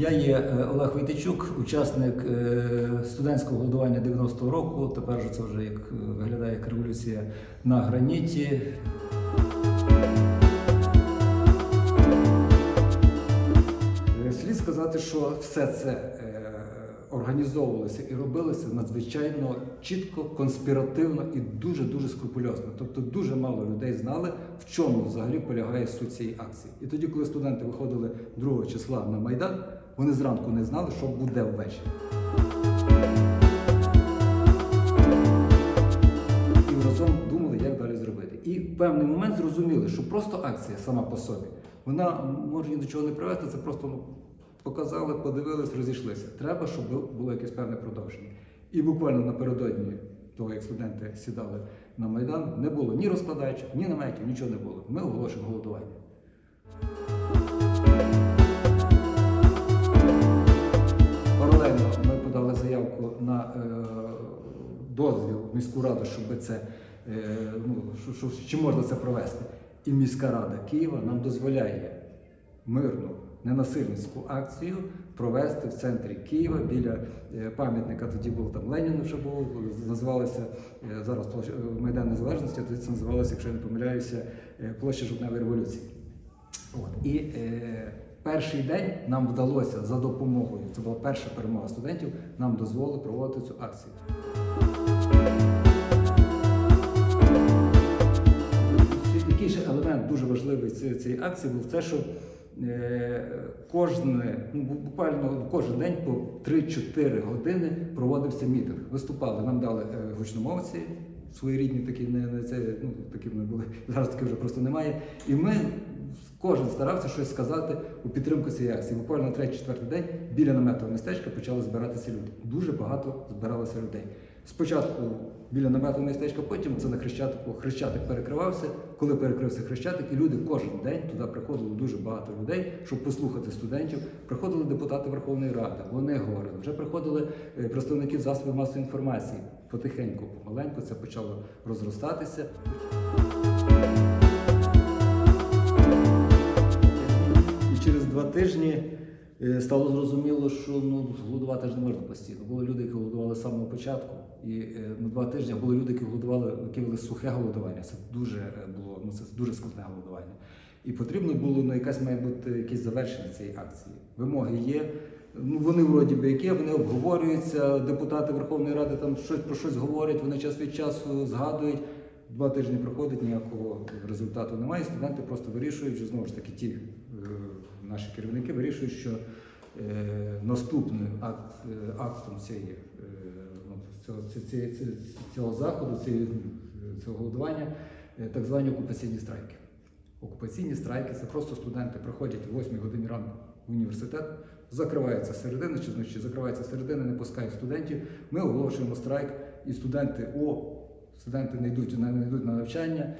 Я є е, Олег Войтичук, учасник е, студентського голодування 90-го року. Тепер же це вже як е, виглядає як революція на граніті. Слід сказати, що все це організовувалося і робилося надзвичайно чітко, конспіративно і дуже дуже скрупульозно. Тобто дуже мало людей знали, в чому взагалі полягає суть цієї акції. І тоді, коли студенти виходили 2 числа на майдан, вони зранку не знали, що буде ввечері. І разом думали, як далі зробити. І в певний момент зрозуміли, що просто акція сама по собі, вона може ні до чого не привести, це просто ну, показали, подивились, розійшлися. Треба, щоб було якесь певне продовження. І буквально напередодні того, як студенти сідали на Майдан, не було ні розкладачів, ні наметів, нічого не було. Ми оголошуємо голодування. Дозвіл в міську раду, щоб це е, ну, що, що, чи можна це провести. І міська рада Києва нам дозволяє мирну ненасильницьку акцію провести в центрі Києва біля е, пам'ятника. Тоді був там Леніну вже був, називалося е, зараз площа Майдан Незалежності, тоді це називалося, якщо я не помиляюся, площа жовтневої революції. От. І е, перший день нам вдалося за допомогою, це була перша перемога студентів, нам дозволили проводити цю акцію. Цієї, акції був те, що е, кожне, ну, буквально кожен день по 3-4 години проводився мітинг. Виступали, нам дали е, гучномовці, своєрідні такі, не, не це, ну, такі вони були, зараз таких вже просто немає. І ми кожен старався щось сказати у підтримку цієї акції. Буквально на третій-четвертий день біля наметового містечка почали збиратися люди. Дуже багато збиралося людей. Спочатку біля наметового містечка, потім це на Хрещатику. Хрещатик перекривався. Коли перекрився Хрещатик, і люди кожен день туди приходило дуже багато людей, щоб послухати студентів. Приходили депутати Верховної Ради, вони говорили. Вже приходили е, представники засобів масової інформації. Потихеньку, помаленьку це почало розростатися. І через два тижні стало зрозуміло, що ну, голодувати ж не можна постійно. Були люди, які голодували з самого початку. І е, на два тижні були люди, які голодували, які вели сухе голодування. Це дуже е, було ну, це дуже складне голодування. І потрібно було ну, якась має бути якесь завершення цієї акції. Вимоги є. Ну, вони вроді би які, вони обговорюються, депутати Верховної Ради там щось про щось говорять, вони час від часу згадують. Два тижні проходить, ніякого результату немає. Студенти просто вирішують, що знову ж таки ті е, наші керівники вирішують, що е, наступним акт, е, актом цієї, е, ну, цього, ці- цього заходу, е, цього голодування, так звані окупаційні страйки. Окупаційні страйки це просто студенти приходять о 8 годині ранку в університет, закривається середина чи зночі, закривається середина, не пускають студентів. Ми оголошуємо страйк, і студенти, о, студенти не йдуть, не йдуть на навчання.